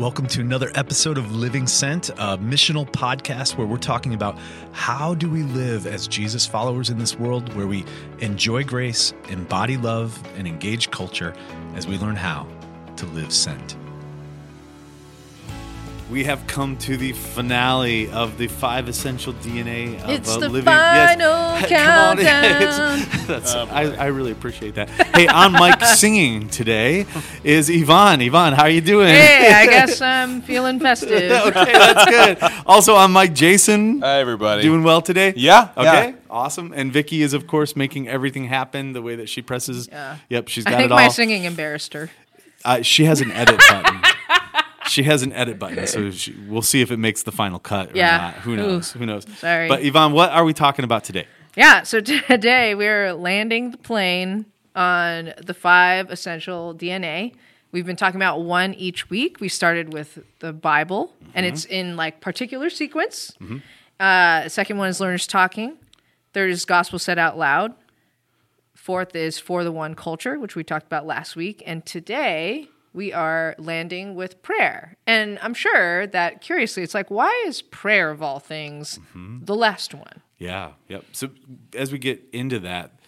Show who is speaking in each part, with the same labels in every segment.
Speaker 1: Welcome to another episode of Living Sent, a missional podcast where we're talking about how do we live as Jesus followers in this world where we enjoy grace, embody love, and engage culture as we learn how to live sent.
Speaker 2: We have come to the finale of the five essential DNA of
Speaker 3: It's
Speaker 2: a
Speaker 3: the
Speaker 2: living.
Speaker 3: final
Speaker 2: Come on,
Speaker 3: countdown.
Speaker 2: it's- that's, I, I really appreciate that. Hey, on mic singing today is Yvonne. Yvonne, how are you doing?
Speaker 3: Hey, I guess I'm feeling festive.
Speaker 2: okay, that's good. Also on mic, Jason.
Speaker 4: Hi, everybody.
Speaker 2: Doing well today?
Speaker 4: Yeah,
Speaker 2: Okay.
Speaker 4: yeah.
Speaker 2: Awesome. And Vicky is, of course, making everything happen the way that she presses.
Speaker 3: Yeah.
Speaker 2: Yep, she's
Speaker 3: I
Speaker 2: got
Speaker 3: think
Speaker 2: it all.
Speaker 3: my singing embarrassed her.
Speaker 2: Uh, she has an edit button. She has an edit button, so she, we'll see if it makes the final cut or
Speaker 3: Yeah.
Speaker 2: not. Who
Speaker 3: Ooh.
Speaker 2: knows? Who knows?
Speaker 3: Sorry.
Speaker 2: But Yvonne, what are we talking about today?
Speaker 3: Yeah, so today we're landing the plane on the five essential DNA. We've been talking about one each week. We started with the Bible, and it's in like particular sequence. Uh, second one is learners talking. Third is gospel said out loud. Fourth is for the one culture, which we talked about last week. And today we are landing with prayer. And I'm sure that curiously, it's like, why is prayer of all things mm-hmm. the last one?
Speaker 2: Yeah. Yep. So as we get into that,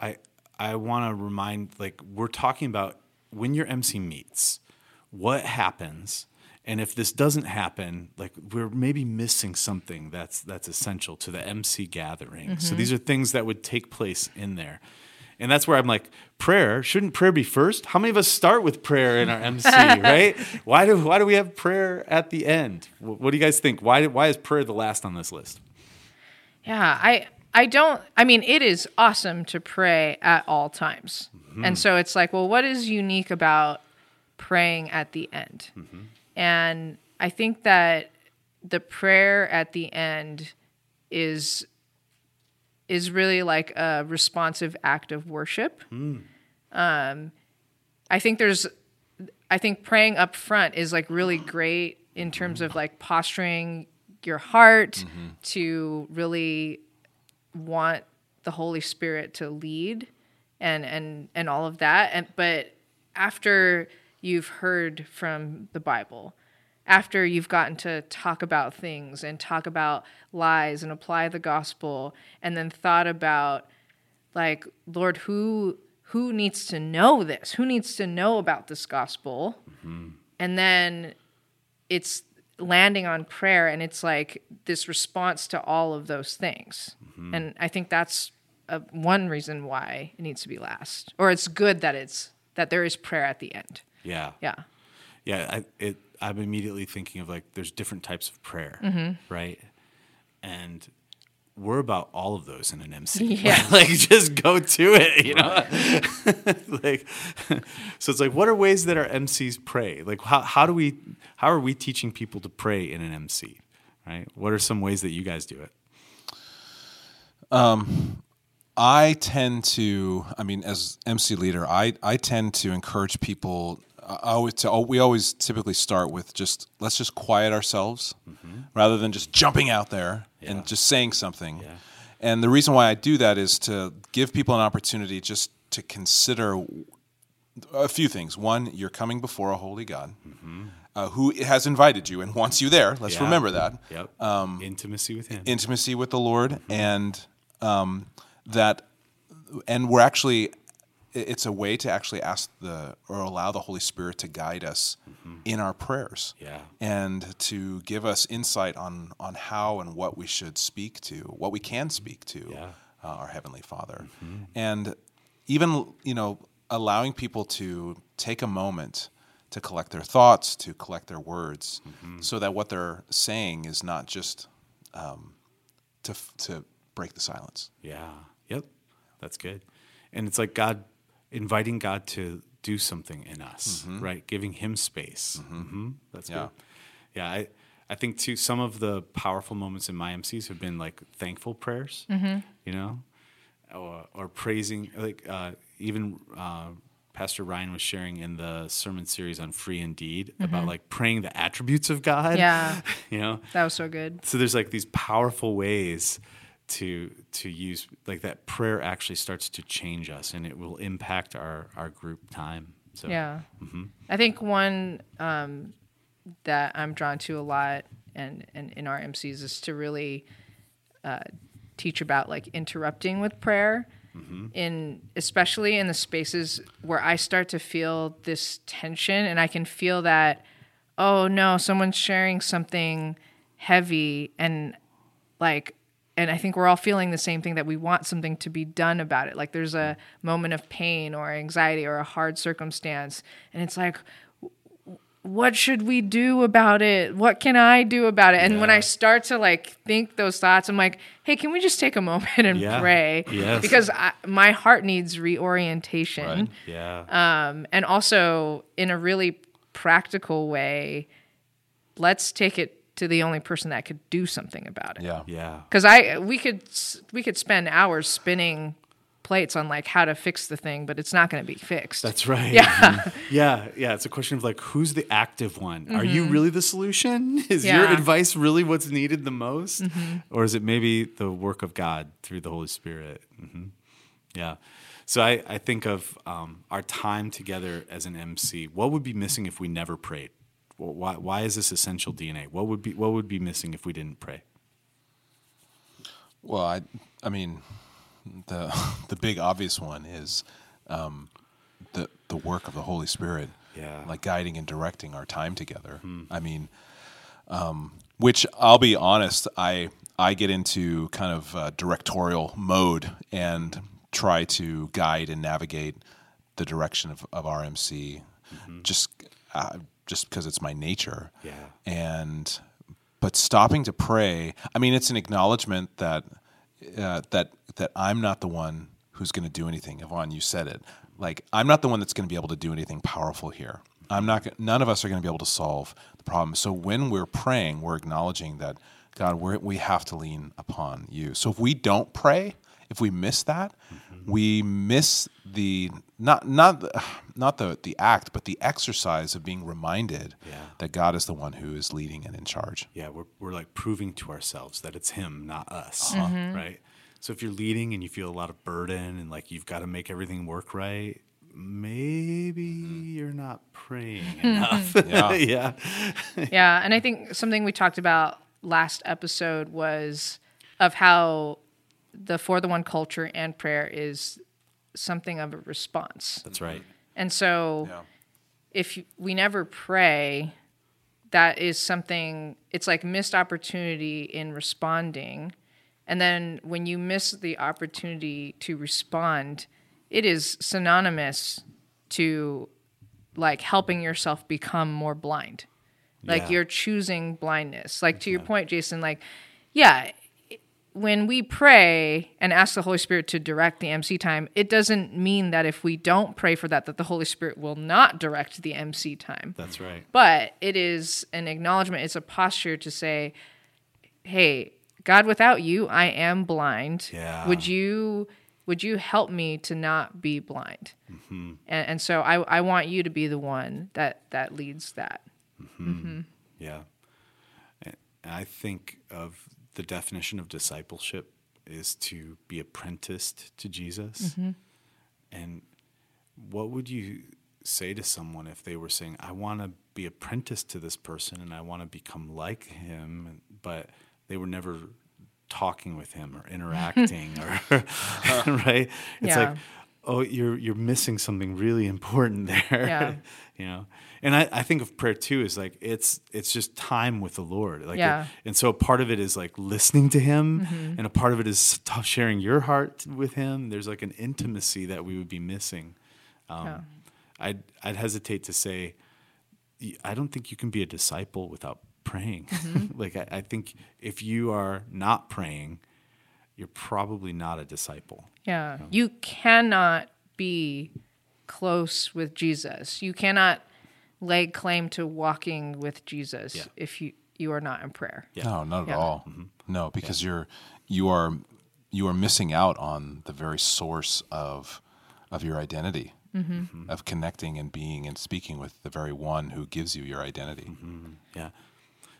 Speaker 2: I I want to remind like we're talking about when your MC meets, what happens, and if this doesn't happen, like we're maybe missing something that's that's essential to the MC gathering. So mm-hmm. these are things that would take place in there. And that's where I'm like, prayer, shouldn't prayer be first? How many of us start with prayer in our MC, right? Why do why do we have prayer at the end? What do you guys think? Why why is prayer the last on this list?
Speaker 3: Yeah, I I don't I mean it is awesome to pray at all times. Mm-hmm. And so it's like, well, what is unique about praying at the end? Mm-hmm. And I think that the prayer at the end is is really like a responsive act of worship. Um I think there's I think praying up front is like really great in terms of like posturing your heart to really want the Holy Spirit to lead and and and all of that. And but after you've heard from the Bible, after you've gotten to talk about things and talk about lies and apply the gospel and then thought about like lord who who needs to know this? Who needs to know about this gospel? And then it's landing on prayer and it's like this response to all of those things. And i think that's uh one reason why it needs to be last. Or it's good that it's that there is prayer at the end.
Speaker 2: Yeah.
Speaker 3: yeah.
Speaker 2: Yeah, I, it, I'm immediately thinking of like there's different types of prayer,
Speaker 3: Mm-hmm.
Speaker 2: right? And we're about all of those in an MC.
Speaker 3: Yeah.
Speaker 2: like just go to it, you know. like, so it's like, what are ways that our MCs pray? Like, how how do we how are we teaching people to pray in an MC? Right? What are some ways that you guys do it?
Speaker 4: Um I tend to, I mean, as MC leader, I, I tend to encourage people. I always, to, we always typically start with just let's just quiet ourselves rather than just jumping out there
Speaker 2: Yeah.
Speaker 4: and just saying something. And the reason why I do that is to give people an opportunity just to consider a few things. One, you're coming before a holy God uh, who has invited you and wants you there. Let's
Speaker 2: Yeah.
Speaker 4: remember that
Speaker 2: Yep. Intimacy with Him.
Speaker 4: intimacy with the Lord, and um, that, and we're actually, it's a way to actually ask the or allow the Holy Spirit to guide us in our prayers,
Speaker 2: Yeah.
Speaker 4: and to give us insight on on how and what we should speak to, what we can speak to
Speaker 2: Yeah.
Speaker 4: uh, our heavenly Father, and even you know allowing people to take a moment to collect their thoughts, to collect their words, so that what they're saying is not just um, to to break the silence.
Speaker 2: Yeah. Yep. That's good. And it's like God inviting God to do something in us, right? Giving Him space. hmm That's
Speaker 4: Yeah.
Speaker 2: good. Yeah. I, I think too, some of the powerful moments in my MCs have been like thankful prayers, you know, or, or praising, like uh, even uh, Pastor Ryan was sharing in the sermon series on free indeed about like praying the attributes of God.
Speaker 3: Yeah.
Speaker 2: you know,
Speaker 3: That was so good.
Speaker 2: so there's like these powerful ways to to use like that prayer actually starts to change us and it will impact our our group time so.
Speaker 3: Yeah. I think one um, that I'm drawn to a lot, and and in our MCs is to really uh, teach about like interrupting with prayer, in especially in the spaces where I start to feel this tension, and I can feel that, oh no, someone's sharing something heavy, and like and I think we're all feeling the same thing that we want something to be done about it. Like there's a moment of pain or anxiety or a hard circumstance, and it's like, what should we do about it? What can I do about it? And when I start to like think those thoughts, I'm like, hey, can we just take a moment and
Speaker 2: Yeah.
Speaker 3: pray?
Speaker 2: Yes.
Speaker 3: Because I, my heart needs reorientation
Speaker 4: Right.
Speaker 2: Yeah.
Speaker 3: um, and also in a really practical way let's take it to the only person that could do something about it
Speaker 4: Yeah.
Speaker 2: yeah.
Speaker 3: because i we could we could spend hours spinning plates on like how to fix the thing but it's not going to be fixed
Speaker 2: That's right.
Speaker 3: Yeah.
Speaker 2: Yeah. Yeah. It's a question of like, who's the active one? Are you really the solution? Is your
Speaker 3: Mm-hmm.
Speaker 2: Advice really what's needed the most?
Speaker 3: Mm-hmm.
Speaker 2: Or is it maybe the work of God through the Holy Spirit? hmm Yeah. So I, I think of um, our time together as an MC. What would be missing if we never prayed? Well, Why, why is this essential DNA? What would be what would be missing if we didn't pray?
Speaker 4: Well, I, I mean, the the big obvious one is um, the the work of the Holy Spirit,
Speaker 2: Yeah.
Speaker 4: like guiding and directing our time together. I mean, um, which I'll be honest, I I get into kind of uh, directorial mode and try to guide and navigate the direction of, of our MC, just uh, just because it's my nature.
Speaker 2: Yeah.
Speaker 4: And but stopping to pray, I mean, it's an acknowledgement that uh, that that I'm not the one who's going to do anything. Yvonne, you said it. Like I'm not the one that's going to be able to do anything powerful here. I'm not. None of us are going to be able to solve the problem. So when we're praying, we're acknowledging that God, we're, we have to lean upon you. So if we don't pray, if we miss that, mm-hmm. we miss the not not the, not the the act, but the exercise of being reminded
Speaker 2: Yeah.
Speaker 4: that God is the one who is leading and in charge.
Speaker 2: Yeah, we're, we're like proving to ourselves that it's him, not us, uh-huh.
Speaker 3: Mm-hmm.
Speaker 2: right? So if you're leading and you feel a lot of burden and like you've got to make everything work right, maybe mm-hmm. you're not praying enough.
Speaker 4: Yeah.
Speaker 2: yeah.
Speaker 3: yeah and i think something we talked about last episode was of how the for the one culture and prayer is something of a response
Speaker 2: That's right.
Speaker 3: and so
Speaker 4: Yeah.
Speaker 3: if you- we never pray, that is something, it's like missed opportunity in responding. And then when you miss the opportunity to respond, it is synonymous to like helping yourself become more blind. Like
Speaker 2: Yeah.
Speaker 3: you're choosing blindness. Like to your point, Jason, like, yeah, when we pray and ask the Holy Spirit to direct the MC time, it doesn't mean that if we don't pray for that, that the Holy Spirit will not direct the MC time.
Speaker 2: That's right.
Speaker 3: But it is an acknowledgement, it's a posture to say, hey, God, without you, I am blind.
Speaker 2: Yeah.
Speaker 3: Would you would you help me to not be blind? Mm-hmm. And, and so I, I want you to be the one that that leads that. Mm-hmm. Mm-hmm.
Speaker 2: Yeah. And I think of the definition of discipleship is to be apprenticed to Jesus. Mm-hmm. And what would you say to someone if they were saying, I want to be apprenticed to this person and I want to become like him, but they were never talking with him or interacting or right? It's
Speaker 3: Yeah.
Speaker 2: like, oh, you're you're missing something really important there.
Speaker 3: Yeah.
Speaker 2: you know. And I, I think of prayer too is like it's it's just time with the Lord. Like
Speaker 3: Yeah.
Speaker 2: and so part of it is like listening to him
Speaker 3: Mm-hmm.
Speaker 2: and a part of it is sharing your heart with him. There's like an intimacy that we would be missing. Um,
Speaker 3: Yeah.
Speaker 2: I'd I'd hesitate to say I don't think you can be a disciple without praying.
Speaker 3: Mm-hmm.
Speaker 2: like I, I think if you are not praying, you're probably not a disciple.
Speaker 3: Yeah. You cannot be close with Jesus. You cannot lay claim to walking with Jesus
Speaker 2: Yeah.
Speaker 3: if you, you are not in prayer.
Speaker 2: Yeah.
Speaker 4: No, not at
Speaker 3: Yeah.
Speaker 4: all. Mm-hmm. No, because you're you are you are missing out on the very source of of your identity, mm-hmm. Mm-hmm. of connecting and being and speaking with the very one who gives you your identity.
Speaker 2: Yeah.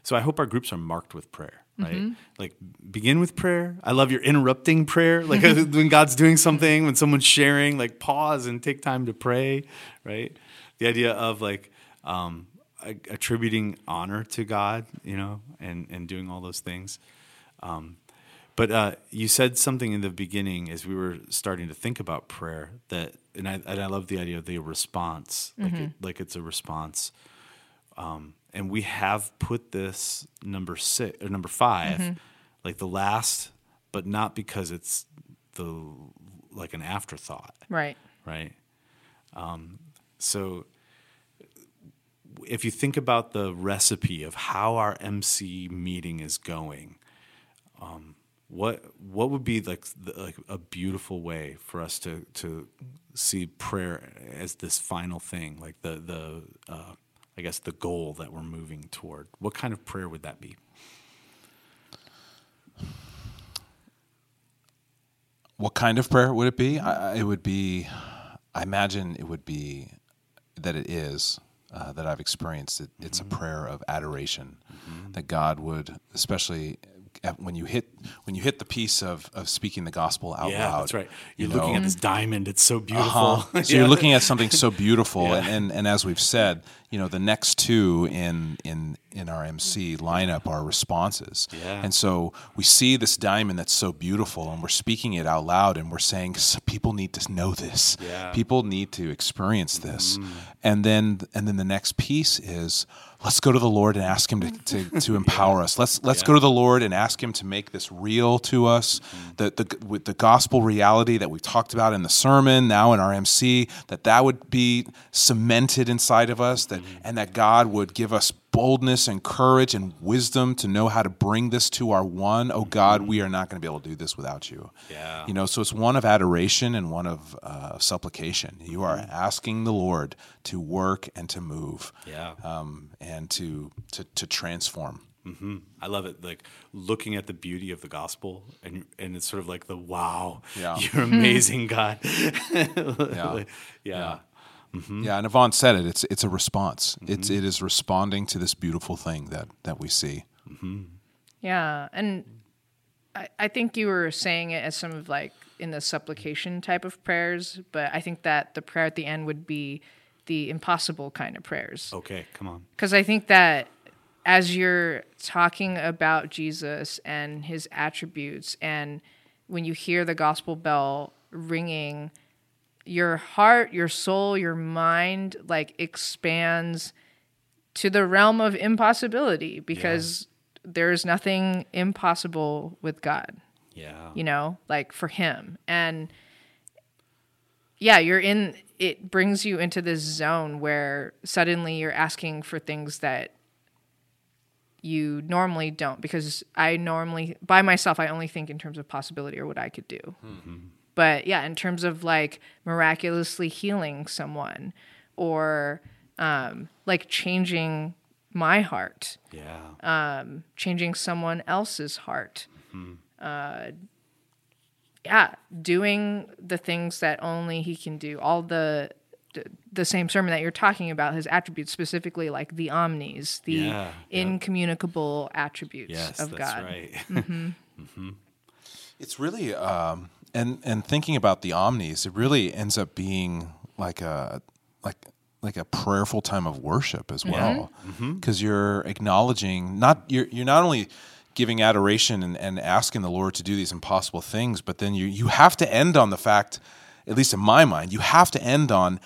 Speaker 2: So I hope our groups are marked with prayer, right?
Speaker 3: Mm-hmm.
Speaker 2: Like begin with prayer. I love your interrupting prayer. Like when God's doing something, when someone's sharing, like pause and take time to pray, right? The idea of like, um, attributing honor to God, you know, and and doing all those things. Um, but uh, you said something in the beginning as we were starting to think about prayer that, and I and I love the idea of the response, like it, like it's a response. Um, and we have put this number six or number 5 like the last, but not because it's the like an afterthought
Speaker 3: Right.
Speaker 2: right? Um, so if you think about the recipe of how our MC meeting is going, um, what what would be like the, like a beautiful way for us to to see prayer as this final thing, like the the uh, I guess the goal that we're moving toward? What kind of prayer would that be?
Speaker 4: What kind of prayer would it be? I, it would be, I imagine it would be that it is uh, that I've experienced. It, It's a prayer of adoration that God would, especially when you hit when you hit the piece of, of speaking the gospel out
Speaker 2: yeah,
Speaker 4: loud.
Speaker 2: that's right.
Speaker 4: you
Speaker 2: You're looking
Speaker 4: know.
Speaker 2: at this diamond; it's so beautiful.
Speaker 4: Uh-huh. So
Speaker 2: Yeah.
Speaker 4: you're looking at something so beautiful,
Speaker 2: Yeah.
Speaker 4: and, and and as we've said, you know, the next two in in in our MC lineup are responses.
Speaker 2: Yeah.
Speaker 4: And so we see this diamond that's so beautiful, and we're speaking it out loud, and we're saying people need to know this.
Speaker 2: Yeah.
Speaker 4: People need to experience this, mm-hmm. and then and then the next piece is let's go to the Lord and ask Him to to, to empower us. Let's let's
Speaker 2: Yeah.
Speaker 4: go to the Lord and ask Him to make this real to us. Mm-hmm. The the with the gospel reality that we've talked about in the sermon, now in our MC, that that would be cemented inside of us. That and that God would give us boldness and courage and wisdom to know how to bring this to our one. Oh God, we are not going to be able to do this without you.
Speaker 2: Yeah.
Speaker 4: You know, so it's one of adoration and one of uh, supplication. You are asking the Lord to work and to move
Speaker 2: Yeah.
Speaker 4: um, and to, to to transform.
Speaker 2: I love it. Like looking at the beauty of the gospel, and and it's sort of like the wow,
Speaker 4: Yeah.
Speaker 2: you're amazing, God.
Speaker 4: Yeah.
Speaker 2: yeah.
Speaker 4: Yeah, and Yvonne said it. It's it's a response. It's
Speaker 2: Mm-hmm.
Speaker 4: it is responding to this beautiful thing that that we see.
Speaker 3: Yeah, and I, I think you were saying it as some of like in the supplication type of prayers, but I think that the prayer at the end would be the impossible kind of prayers.
Speaker 2: Okay, come on.
Speaker 3: Because I think that as you're talking about Jesus and his attributes, and when you hear the gospel bell ringing, your heart, your soul, your mind like expands to the realm of impossibility because there's nothing impossible with God
Speaker 2: Yeah.
Speaker 3: you know, like for him. And yeah, you're in it brings you into this zone where suddenly you're asking for things that you normally don't because I normally by myself I only think in terms of possibility or what I could do. Mm-hmm. But yeah, in terms of like miraculously healing someone or um, like changing my heart
Speaker 2: Yeah.
Speaker 3: changing someone else's heart. Uh, yeah, doing the things that only he can do. All the the same sermon that you're talking about, his attributes specifically, like the omnis, the
Speaker 2: Yeah,
Speaker 3: incommunicable attributes
Speaker 2: yes,
Speaker 3: of
Speaker 2: that's
Speaker 3: God.
Speaker 2: right.
Speaker 4: It's really um, and and thinking about the omnis, it really ends up being like a like like a prayerful time of worship as well, mm-hmm. Mm-hmm. because you're acknowledging not you're you're not only giving adoration and, and asking the Lord to do these impossible things, but then you you have to end on the fact, at least in my mind, you have to end on.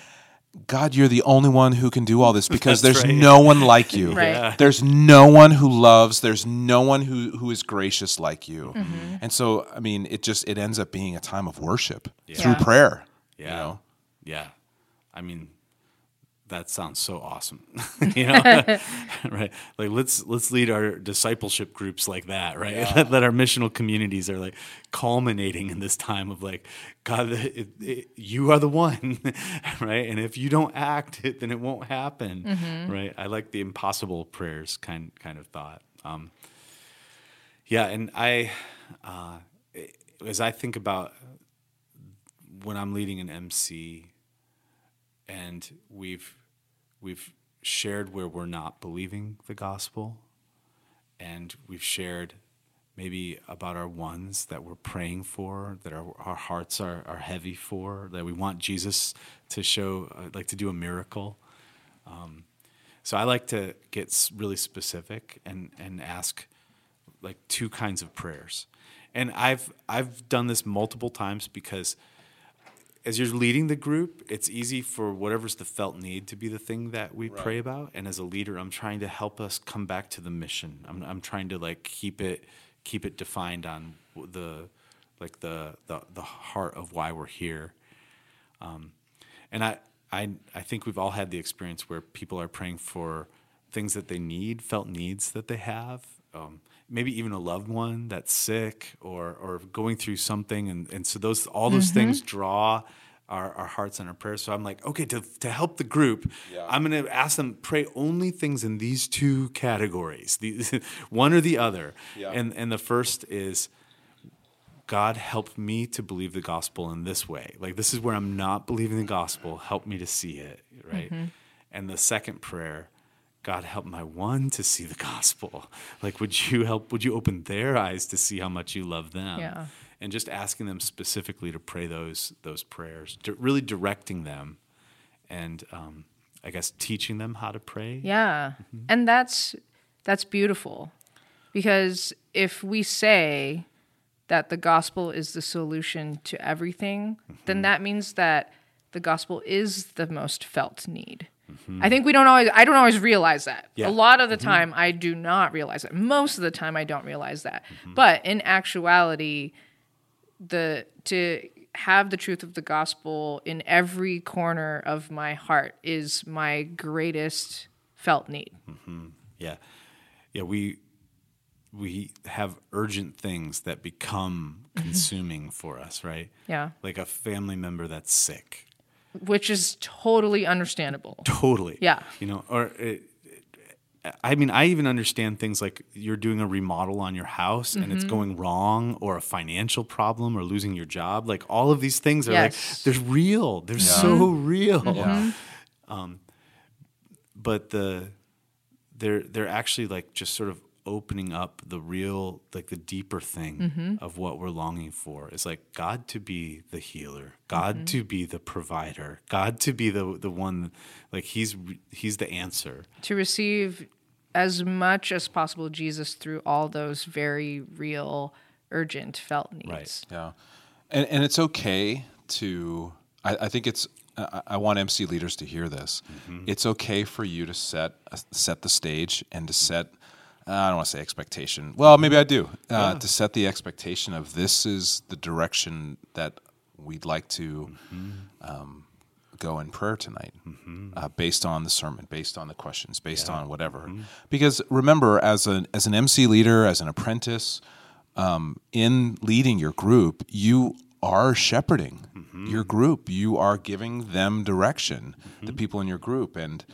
Speaker 4: God, you're the only one who can do all this because there's
Speaker 2: right.
Speaker 4: no one like you.
Speaker 3: Right. Yeah.
Speaker 4: There's no one who loves. There's no one who who is gracious like you.
Speaker 3: Mm-hmm.
Speaker 4: And so, I mean, it just it ends up being a time of worship through
Speaker 3: Yeah.
Speaker 4: prayer.
Speaker 2: Yeah.
Speaker 4: You know?
Speaker 2: Yeah. I mean, that sounds so awesome. you know, right? Like let's let's lead our discipleship groups like that, right? Let, let our missional communities are like culminating in this time of like, God, it, it, you are the one, right? And if you don't act it, then it won't happen, right? I like the impossible prayers kind kind of thought. Um, yeah, and I, uh, as I think about when I'm leading an MC and we've we've shared where we're not believing the gospel and we've shared maybe about our ones that we're praying for that our, our hearts are, are heavy for that we want jesus to show uh, like to do a miracle um, So I like to get really specific and and ask like two kinds of prayers. And I've I've done this multiple times because as you're leading the group, it's easy for whatever's the felt need to be the thing that we pray about. And as a leader, I'm trying to help us come back to the mission. I'm I'm trying to like keep it keep it defined on the like the the, the heart of why we're here. Um, and I, I I think we've all had the experience where people are praying for things that they need, felt needs that they have. Um, maybe even a loved one that's sick or or going through something and, and so those all those mm-hmm. things draw our, our hearts and our prayers. So I'm like, okay, to, to help the group, I'm gonna ask them pray only things in these two categories, the, one or the other.
Speaker 4: Yeah.
Speaker 2: And and the first is God help me to believe the gospel in this way. Like this is where I'm not believing the gospel. Help me to see it, right? Mm-hmm. And the second prayer, God help my one to see the gospel. Like would you help would you open their eyes to see how much you love them?
Speaker 3: Yeah.
Speaker 2: And just asking them specifically to pray those those prayers, really directing them and um, I guess teaching them how to pray.
Speaker 3: Yeah. And that's that's beautiful. Because if we say that the gospel is the solution to everything, then that means that the gospel is the most felt need. I think we don't always I don't always realize that.
Speaker 2: Yeah.
Speaker 3: A lot of the mm-hmm. time I do not realize it. Most of the time I don't realize that. But in actuality the to have the truth of the gospel in every corner of my heart is my greatest felt need. Mm-hmm.
Speaker 2: Yeah. Yeah, we we have urgent things that become consuming for us, right?
Speaker 3: Yeah.
Speaker 2: Like a family member that's sick.
Speaker 3: Which is totally understandable.
Speaker 2: Totally.
Speaker 3: Yeah.
Speaker 2: You know, or it, I mean, I even understand things like you're doing a remodel on your house and
Speaker 3: Mm-hmm.
Speaker 2: it's going wrong, or a financial problem, or losing your job. Like all of these things are
Speaker 3: Yes.
Speaker 2: like they're real. They're so mm-hmm. real. Mm-hmm.
Speaker 4: Yeah.
Speaker 2: Um, but the they're they're actually like just sort of opening up the real like the deeper thing
Speaker 3: Mm-hmm.
Speaker 2: of what we're longing for is like God to be the healer, God
Speaker 3: Mm-hmm.
Speaker 2: to be the provider, God to be the the one like he's he's the answer.
Speaker 3: To receive as much as possible Jesus through all those very real, urgent felt needs.
Speaker 2: Right.
Speaker 4: Yeah, and and it's okay to. I, I think it's. I, I want MC leaders to hear this. It's okay for you to set set the stage and to set. I don't want to say expectation. Well, maybe I do. Uh, To set the expectation of this is the direction that we'd like to um, go in prayer tonight, uh, based on the sermon, based on the questions, based on whatever. Because remember, as an as an MC leader, as an apprentice, um, in leading your group, you are shepherding your group. You are giving them direction, the people in your group, and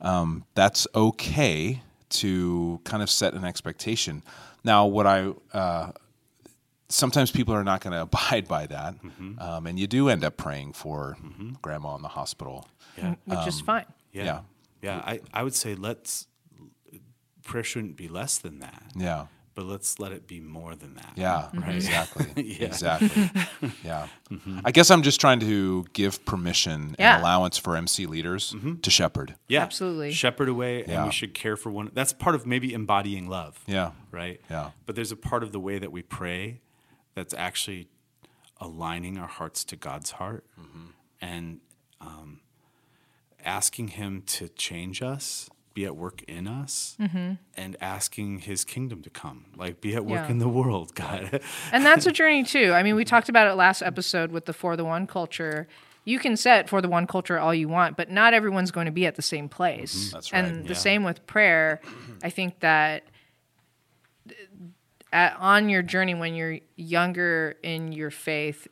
Speaker 4: um, that's okay to kind of set an expectation. Now, what I uh, sometimes people are not going to abide by that, um, and you do end up praying for grandma in the hospital.
Speaker 2: Yeah.
Speaker 3: Which is fine.
Speaker 2: Yeah.
Speaker 4: Yeah.
Speaker 2: Yeah, I, I would say let's prayer shouldn't be less than that.
Speaker 4: Yeah.
Speaker 2: But let's let it be more than that.
Speaker 4: Yeah, exactly.
Speaker 2: Yeah.
Speaker 4: Exactly. Yeah. Mm-hmm. I guess I'm just trying to give permission
Speaker 3: Yeah.
Speaker 4: and allowance for MC leaders mm-hmm. to shepherd.
Speaker 2: Yeah.
Speaker 3: Absolutely.
Speaker 2: Shepherd away and we should care for one. That's part of maybe embodying love.
Speaker 4: Yeah.
Speaker 2: right?
Speaker 4: Yeah.
Speaker 2: But there's a part of the way that we pray that's actually aligning our hearts to God's heart mm-hmm. and um, asking Him to change us, be at work in us, mm-hmm. and asking His kingdom to come, like be at work
Speaker 3: Yeah.
Speaker 2: in the world, God.
Speaker 3: And that's a journey too. I mean, we talked about it last episode with the for the one culture. You can set for the one culture all you want, but not everyone's going to be at the same place. Mm-hmm.
Speaker 4: That's right,
Speaker 3: And the same with prayer. I think that uh, at, on your journey when you're younger in your faith,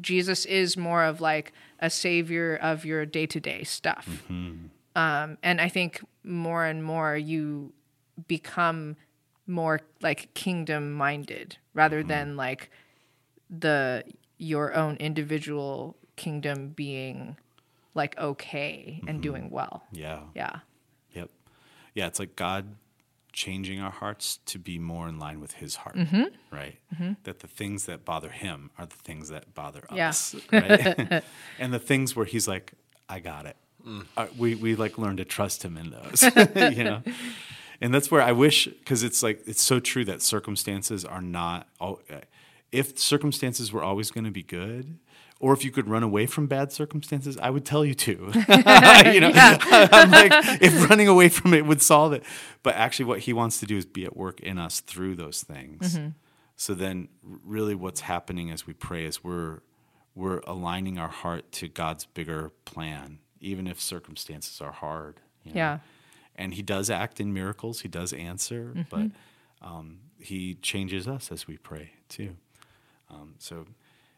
Speaker 3: Jesus is more of like a savior of your day to day stuff. Mm-hmm. Um, and I think more and more you become more like kingdom minded rather than like the your own individual kingdom being like okay and doing well.
Speaker 2: yeah.
Speaker 3: Yeah.
Speaker 2: Yep. Yeah, it's like God changing our hearts to be more in line with His heart,
Speaker 3: Mm-hmm.
Speaker 2: right? That the things that bother Him are the things that bother
Speaker 3: Yeah.
Speaker 2: us, right? and the things where He's like, I got it. Uh, we we like learn to trust him in those, you know. And that's where I wish, because it's like it's so true that circumstances are not. al- If circumstances were always going to be good, or if you could run away from bad circumstances, I would tell you to. you know, I'm like, if running away from it would solve it, but actually, what he wants to do is be at work in us through those things. So then, really, what's happening as we pray is we're we're aligning our heart to God's bigger plan, even if circumstances are hard. you know?
Speaker 3: Yeah.
Speaker 2: And He does act in miracles. He does answer, but um, He changes us as we pray too. Um, so,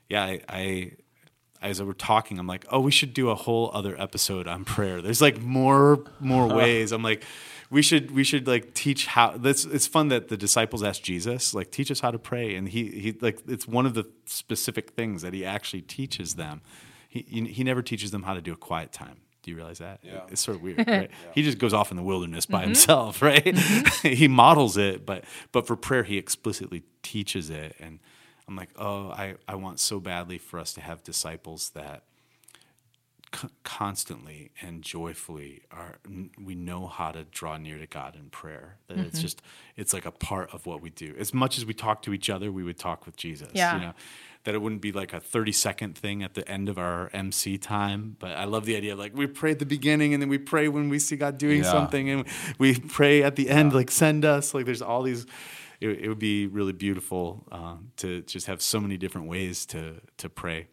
Speaker 2: yeah, I, I as we're talking, I'm like, oh, we should do a whole other episode on prayer. There's like more more ways. I'm like, we should we should like teach how. That's it's fun that the disciples asked Jesus like teach us how to pray, and he he like it's one of the specific things that he actually teaches them. He he never teaches them how to do a quiet time. Do you realize that?
Speaker 4: Yeah.
Speaker 2: It's sort of weird, right? He just goes off in the wilderness by mm-hmm. himself, right? Mm-hmm. he models it, but but for prayer, he explicitly teaches it. And I'm like, oh, I, I want so badly for us to have disciples that c- constantly and joyfully are n- we know how to draw near to God in prayer. That it's just it's like a part of what we do. As much as we talk to each other, we would talk with Jesus.
Speaker 3: Yeah.
Speaker 2: You know, that it wouldn't be like a 30 second thing at the end of our MC time. But I love the idea of like we pray at the beginning and then we pray when we see God doing
Speaker 4: Yeah.
Speaker 2: something and we pray at the end, like send us. Like there's all these. It, it would be really beautiful uh, to just have so many different ways to to pray.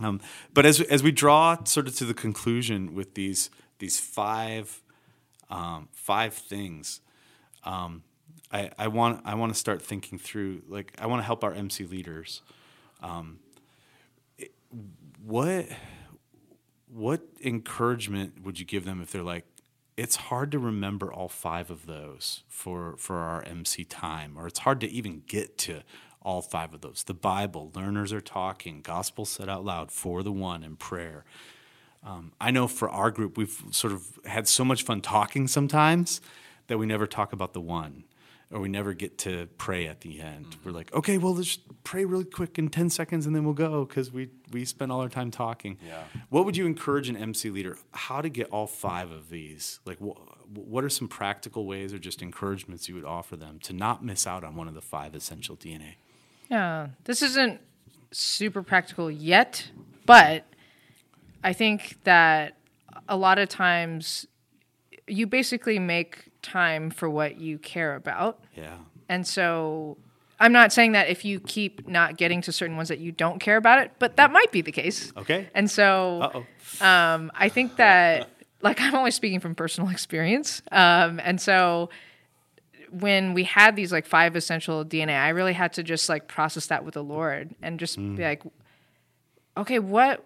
Speaker 2: Um, but as as we draw sort of to the conclusion with these these five um, five things, um, I, I want I want to start thinking through like I want to help our MC leaders. Um, what what encouragement would you give them if they're like it's hard to remember all five of those for for our MC time or it's hard to even get to all five of those the bible learners are talking gospel said out loud for the one and prayer um, i know for our group we've sort of had so much fun talking sometimes that we never talk about the one or we never get to pray at the end we're like okay well let's pray really quick in 10 seconds and then we'll go because we we spend all our time talking
Speaker 4: Yeah.
Speaker 2: what would you encourage an MC leader how to get all five of these? Like, wh- what are some practical ways or just encouragements you would offer them to not miss out on one of the five essential DNA?
Speaker 3: Yeah, this isn't super practical yet, but I think that a lot of times you basically make time for what you care about.
Speaker 2: Yeah.
Speaker 3: And so I'm not saying that if you keep not getting to certain ones that you don't care about it, but that might be the case.
Speaker 2: Okay.
Speaker 3: And so um, I think that, like, I'm only speaking from personal experience. Um, and so when we had these like five essential DNA, I really had to just like process that with the Lord and just be like, okay, what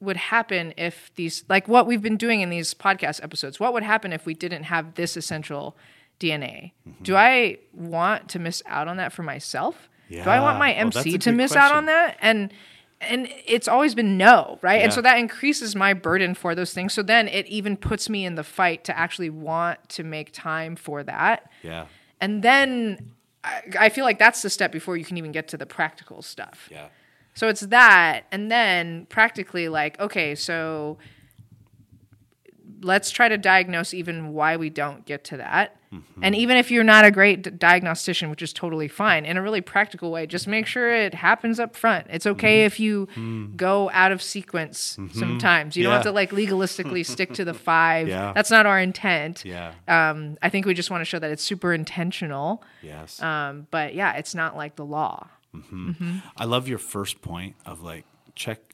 Speaker 3: would happen if these, like what we've been doing in these podcast episodes, what would happen if we didn't have this essential DNA? Do I want to miss out on that for myself? Do I want my
Speaker 2: Yeah.
Speaker 3: MC
Speaker 2: a
Speaker 3: to miss out on that? And and it's always been no, right? And so that increases my burden for those things. So then it even puts me in the fight to actually want to make time for that.
Speaker 2: Yeah.
Speaker 3: And then I, I feel like that's the step before you can even get to the practical stuff.
Speaker 2: Yeah.
Speaker 3: So it's that, and then practically like, okay, so let's try to diagnose even why we don't get to that. Mm-hmm. And even if you're not a great d- diagnostician, which is totally fine, in a really practical way, just make sure it happens up front. It's okay mm-hmm. if you mm-hmm. go out of sequence sometimes. You don't have to like legalistically stick to the five.
Speaker 2: Yeah.
Speaker 3: That's not our intent.
Speaker 2: Yeah.
Speaker 3: Um, I think we just want to show that it's super intentional.
Speaker 2: yes.
Speaker 3: Um, but yeah, it's not like the law.
Speaker 2: I love your first point of like check.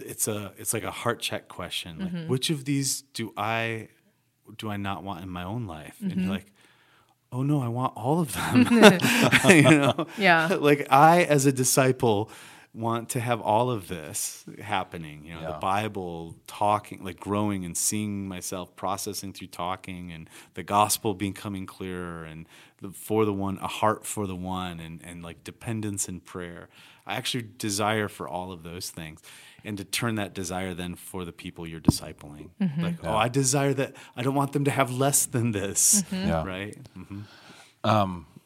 Speaker 2: It's a it's like a heart check question. Like,
Speaker 3: Mm-hmm.
Speaker 2: which of these do I do I not want in my own life? And
Speaker 3: Mm-hmm.
Speaker 2: you're like, oh no, I want all of them. you know,
Speaker 3: Yeah.
Speaker 2: like I as a disciple want to have all of this happening. You know, the Bible talking, like growing and seeing myself processing through talking, and the gospel becoming clearer, and the, for the one, a heart for the one, and and like dependence and prayer. I actually desire for all of those things, and to turn that desire then for the people you're discipling. Mm-hmm. Like, oh, I desire that. I don't want them to have less than this, mm-hmm.
Speaker 4: Yeah.
Speaker 2: right? Mhm.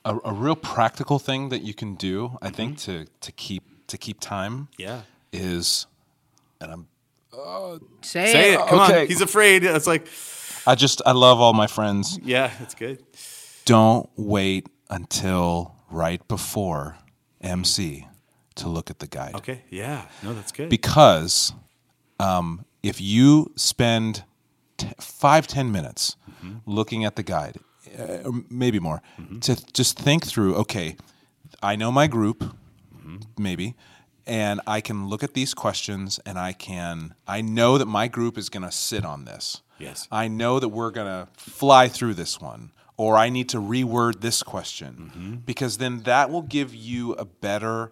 Speaker 4: a, a real practical thing that you can do, I think, mm-hmm. to to keep to keep time
Speaker 2: Yeah.
Speaker 4: is, and I'm uh,
Speaker 3: Say,
Speaker 2: Say
Speaker 3: it.
Speaker 2: it. Come
Speaker 4: Okay.
Speaker 2: on. He's afraid. It's like,
Speaker 4: I just I love all my friends.
Speaker 2: yeah, it's good.
Speaker 4: Don't wait until right before MC to look at the guide.
Speaker 2: Okay. Yeah. No, that's good.
Speaker 4: because um, if you spend t- five ten minutes looking at the guide uh, or maybe more to just think through okay i know my group maybe and i can look at these questions and i can i know that my group is going to sit on this
Speaker 2: Yes.
Speaker 4: i know that we're going to fly through this one or i need to reword this question because then that will give you a better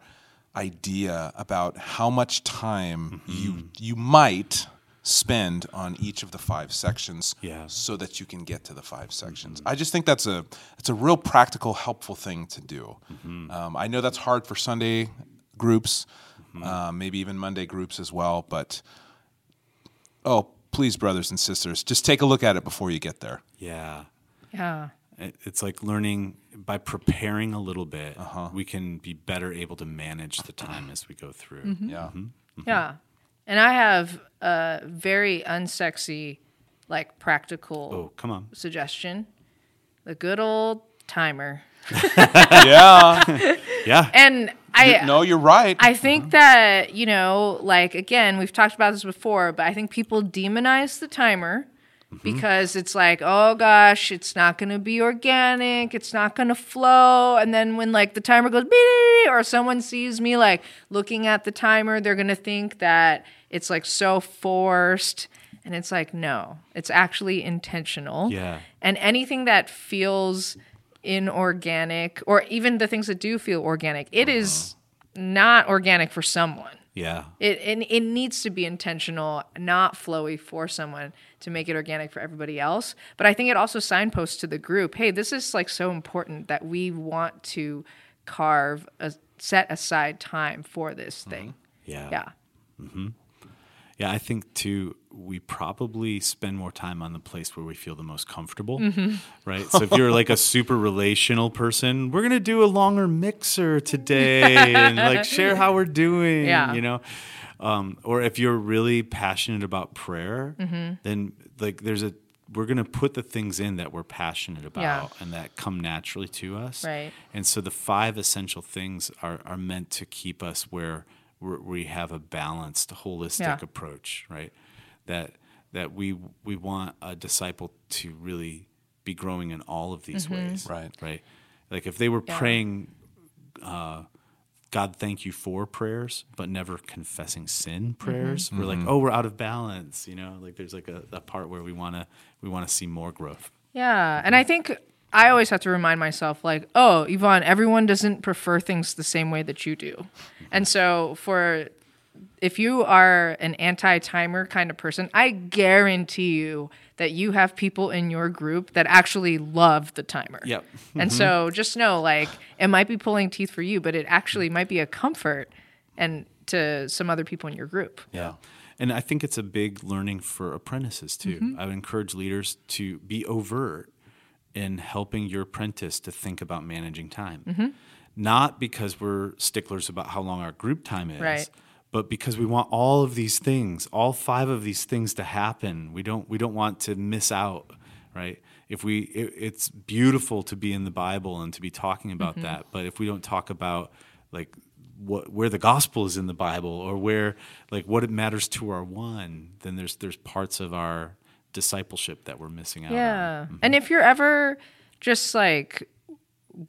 Speaker 4: idea about how much time you you might spend on each of the five sections
Speaker 2: Yeah.
Speaker 4: so that you can get to the five sections. I just think that's a it's a real practical, helpful thing to do. Um, I know that's hard for Sunday groups, uh, maybe even Monday groups as well. But oh, please, brothers and sisters, just take a look at it before you get there.
Speaker 2: yeah.
Speaker 3: Yeah.
Speaker 2: It- It's like learning by preparing a little bit,
Speaker 4: Uh-huh.
Speaker 2: we can be better able to manage the time as we go through.
Speaker 3: Mm-hmm.
Speaker 4: Yeah,
Speaker 3: Yeah. And I have a very unsexy, like practical
Speaker 2: Oh, come on.
Speaker 3: suggestion the good old timer.
Speaker 4: yeah.
Speaker 2: Yeah.
Speaker 3: And I.
Speaker 4: no, you're right.
Speaker 3: I think that, you know, like again, we've talked about this before, but I think people demonize the timer Mm-hmm. because it's like, oh gosh, it's not going to be organic, it's not going to flow. And then when like the timer goes beep or someone sees me like looking at the timer, they're going to think that it's like so forced. And it's like, no, it's actually intentional.
Speaker 2: Yeah.
Speaker 3: And anything that feels inorganic, or even the things that do feel organic, it uh-huh. is not organic for someone.
Speaker 2: Yeah.
Speaker 3: It, it it needs to be intentional, not flowy for someone to make it organic for everybody else. But I think it also signposts to the group, hey, this is like so important that we want to carve a set aside time for this mm-hmm. thing.
Speaker 2: Yeah.
Speaker 3: Yeah. Mm-hmm.
Speaker 2: Yeah, I think too, we probably spend more time on the place where we feel the most comfortable,
Speaker 3: Mm-hmm.
Speaker 2: right? So if you're like a super relational person, we're gonna do a longer mixer today and like share how we're doing,
Speaker 3: Yeah.
Speaker 2: you know. Um, or if you're really passionate about prayer,
Speaker 3: Mm-hmm.
Speaker 2: then like there's a we're gonna put the things in that we're passionate about
Speaker 3: Yeah.
Speaker 2: and that come naturally to us,
Speaker 3: Right.
Speaker 2: and so the five essential things are, are meant to keep us where we have a balanced, holistic
Speaker 3: Yeah.
Speaker 2: approach, right? That that we we want a disciple to really be growing in all of these ways,
Speaker 4: Right.
Speaker 2: Right. Like if they were
Speaker 3: Mm-hmm. Yeah.
Speaker 2: praying, uh, God, thank you for prayers, but never confessing sin prayers, we're like, oh, we're out of balance, you know. Like there's like a, a part where we wanna we wanna see more growth.
Speaker 3: Yeah, and I think I always have to remind myself, like, oh, Yvonne, everyone doesn't prefer things the same way that you do, and so for if you are an anti-timer kind of person, I guarantee you that you have people in your group that actually love the timer.
Speaker 2: Yep.
Speaker 3: And so just know, like, it might be pulling teeth for you, but it actually might be a comfort and to some other people in your group.
Speaker 2: Yeah. And I think it's a big learning for apprentices too.
Speaker 3: Mm-hmm.
Speaker 2: I would encourage leaders to be overt in helping your apprentice to think about managing time.
Speaker 3: Mm-hmm.
Speaker 2: Not because we're sticklers about how long our group time is,
Speaker 3: Right.
Speaker 2: but because we want all of these things, all five of these things to happen. We don't we don't want to miss out, right? If we it, it's beautiful to be in the Bible and to be talking about
Speaker 3: Mm-hmm.
Speaker 2: that, but if we don't talk about like what where the gospel is in the Bible or where like what it matters to our one, then there's there's parts of our discipleship that we're missing out on.
Speaker 3: Yeah. Mm-hmm. And if you're ever just like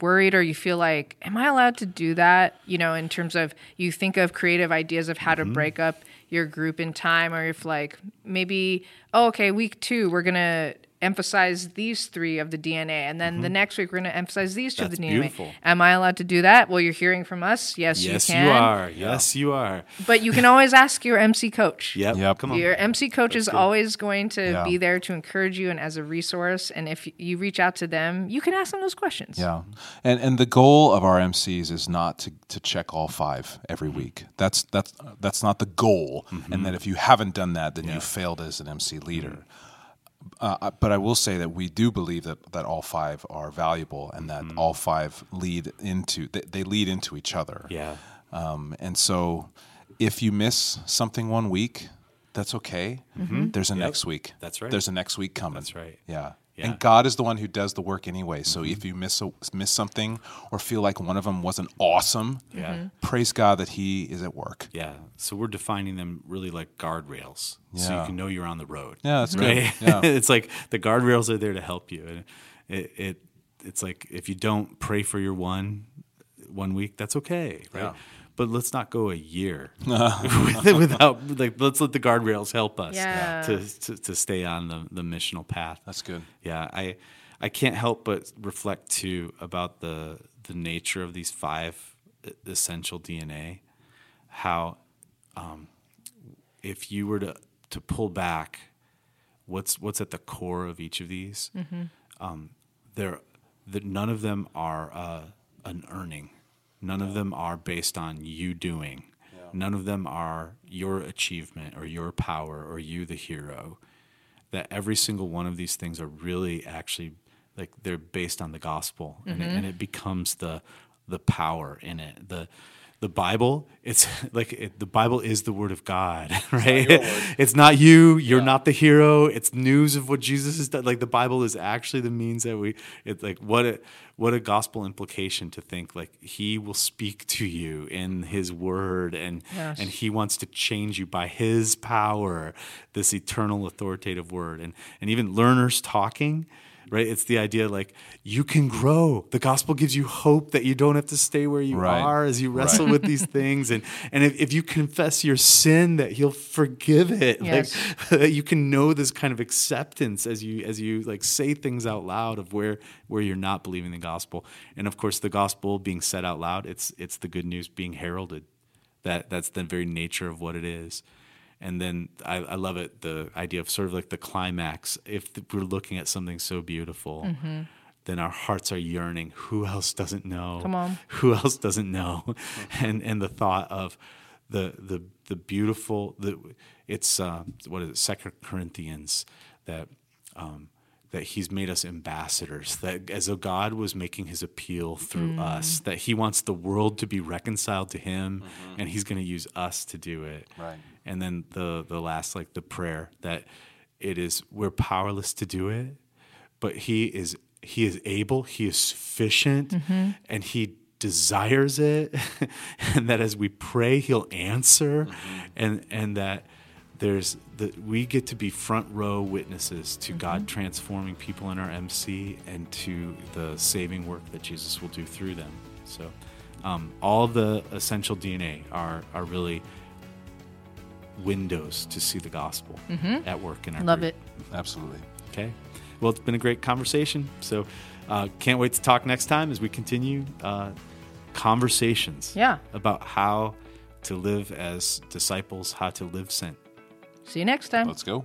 Speaker 3: worried or you feel like, am I allowed to do that? You know, in terms of you think of creative ideas of how to mm-hmm. break up your group in time, or if like maybe, oh, okay, week two, we're going to emphasize these three of the DNA. And then the mm-hmm. next week, we're going to emphasize these two of the DNA.
Speaker 2: beautiful.
Speaker 3: Am I allowed to do that? Well, you're hearing from us. Yes,
Speaker 2: Yes,
Speaker 3: you can.
Speaker 2: you, are. Yes, you are.
Speaker 3: But you can always ask your MC coach.
Speaker 2: Yep.
Speaker 4: Yep.
Speaker 2: Come on.
Speaker 3: Your MC coach is always going to
Speaker 4: Yeah.
Speaker 3: be there to encourage you and as a resource. And if you reach out to them, you can ask them those questions.
Speaker 4: Yeah, and and the goal of our MCs is not to, to check all five every mm-hmm. week. That's that's that's not the goal. Mm-hmm. And that if you haven't done that, then you failed as an MC leader. Uh, but I will say that we do believe that, that all five are valuable and that all five lead into they, they lead into each other.
Speaker 2: Yeah.
Speaker 4: Um, and so, if you miss something one week, that's okay. There's a next week.
Speaker 2: That's right.
Speaker 4: There's a next week coming.
Speaker 2: That's right.
Speaker 4: Yeah.
Speaker 2: Yeah.
Speaker 4: And God is the one who does the work anyway. So if mm-hmm. you miss a, miss something or feel like one of them wasn't awesome,
Speaker 2: Yeah. Mm-hmm.
Speaker 4: praise God that He is at work.
Speaker 2: Yeah. So we're defining them really like guardrails, so you can know you're on the road.
Speaker 4: Yeah, that's good.
Speaker 2: right.
Speaker 4: Yeah.
Speaker 2: it's like the guardrails are there to help you, and it, it it's like if you don't pray for your one one week, that's okay, right?
Speaker 4: Yeah.
Speaker 2: But let's not go a year without like let's let the guardrails help us
Speaker 3: Yeah.
Speaker 2: to, to to stay on the the missional path.
Speaker 4: That's good.
Speaker 2: Yeah, I I can't help but reflect too about the the nature of these five essential DNA. How, um, if you were to to pull back, what's what's at the core of each of these? Um, there, that none of them are uh, an earning. None of them are based on you doing. None of them are your achievement or your power or you the hero. That every single one of these things are really actually like they're based on the gospel. And, it, mm-hmm. and it becomes the the power in it. The the bible it's like it, the bible is the word of god right? it's not you you're not the hero. It's news of what jesus has done. Like the bible is actually the means that we it's like what a what a gospel implication to think like he will speak to you in his word and
Speaker 3: Yes.
Speaker 2: and he wants to change you by his power this eternal authoritative word. And and even learners talking right? It's the idea like you can grow. The gospel gives you hope that you don't have to stay where you
Speaker 4: Right.
Speaker 2: are as you wrestle with these things. And and if, if you confess your sin that he'll forgive it.
Speaker 3: Yes.
Speaker 2: like that you can know this kind of acceptance as you as you like say things out loud of where where you're not believing the gospel. And of course the gospel being said out loud it's it's the good news being heralded. That that's the very nature of what it is and then I, I love it the idea of sort of like the climax. If we're looking at something so beautiful then our hearts are yearning. Who else doesn't know?
Speaker 3: Come on.
Speaker 2: who else doesn't know? And and the thought of the the the beautiful the it's uh, what is it second corinthians that um, that he's made us ambassadors that as though god was making his appeal through mm. us that he wants the world to be reconciled to him mm-hmm. and he's going to use us to do it.
Speaker 4: Right.
Speaker 2: and then the the last like the prayer that it is we're powerless to do it but he is he is able he is sufficient mm-hmm. and he desires it. And that as we pray he'll answer. Mm-hmm. And and that there's that we get to be front row witnesses to God transforming people in our MC and to the saving work that Jesus will do through them. So, um, all the essential DNA are are really windows to see the gospel at work in our
Speaker 3: Love
Speaker 2: group.
Speaker 3: it.
Speaker 4: Absolutely.
Speaker 2: Okay. Well, it's been a great conversation. So, uh, can't wait to talk next time as we continue uh, conversations
Speaker 3: Yeah.
Speaker 2: about how to live as disciples, how to live sent.
Speaker 3: See you next time.
Speaker 4: Let's go.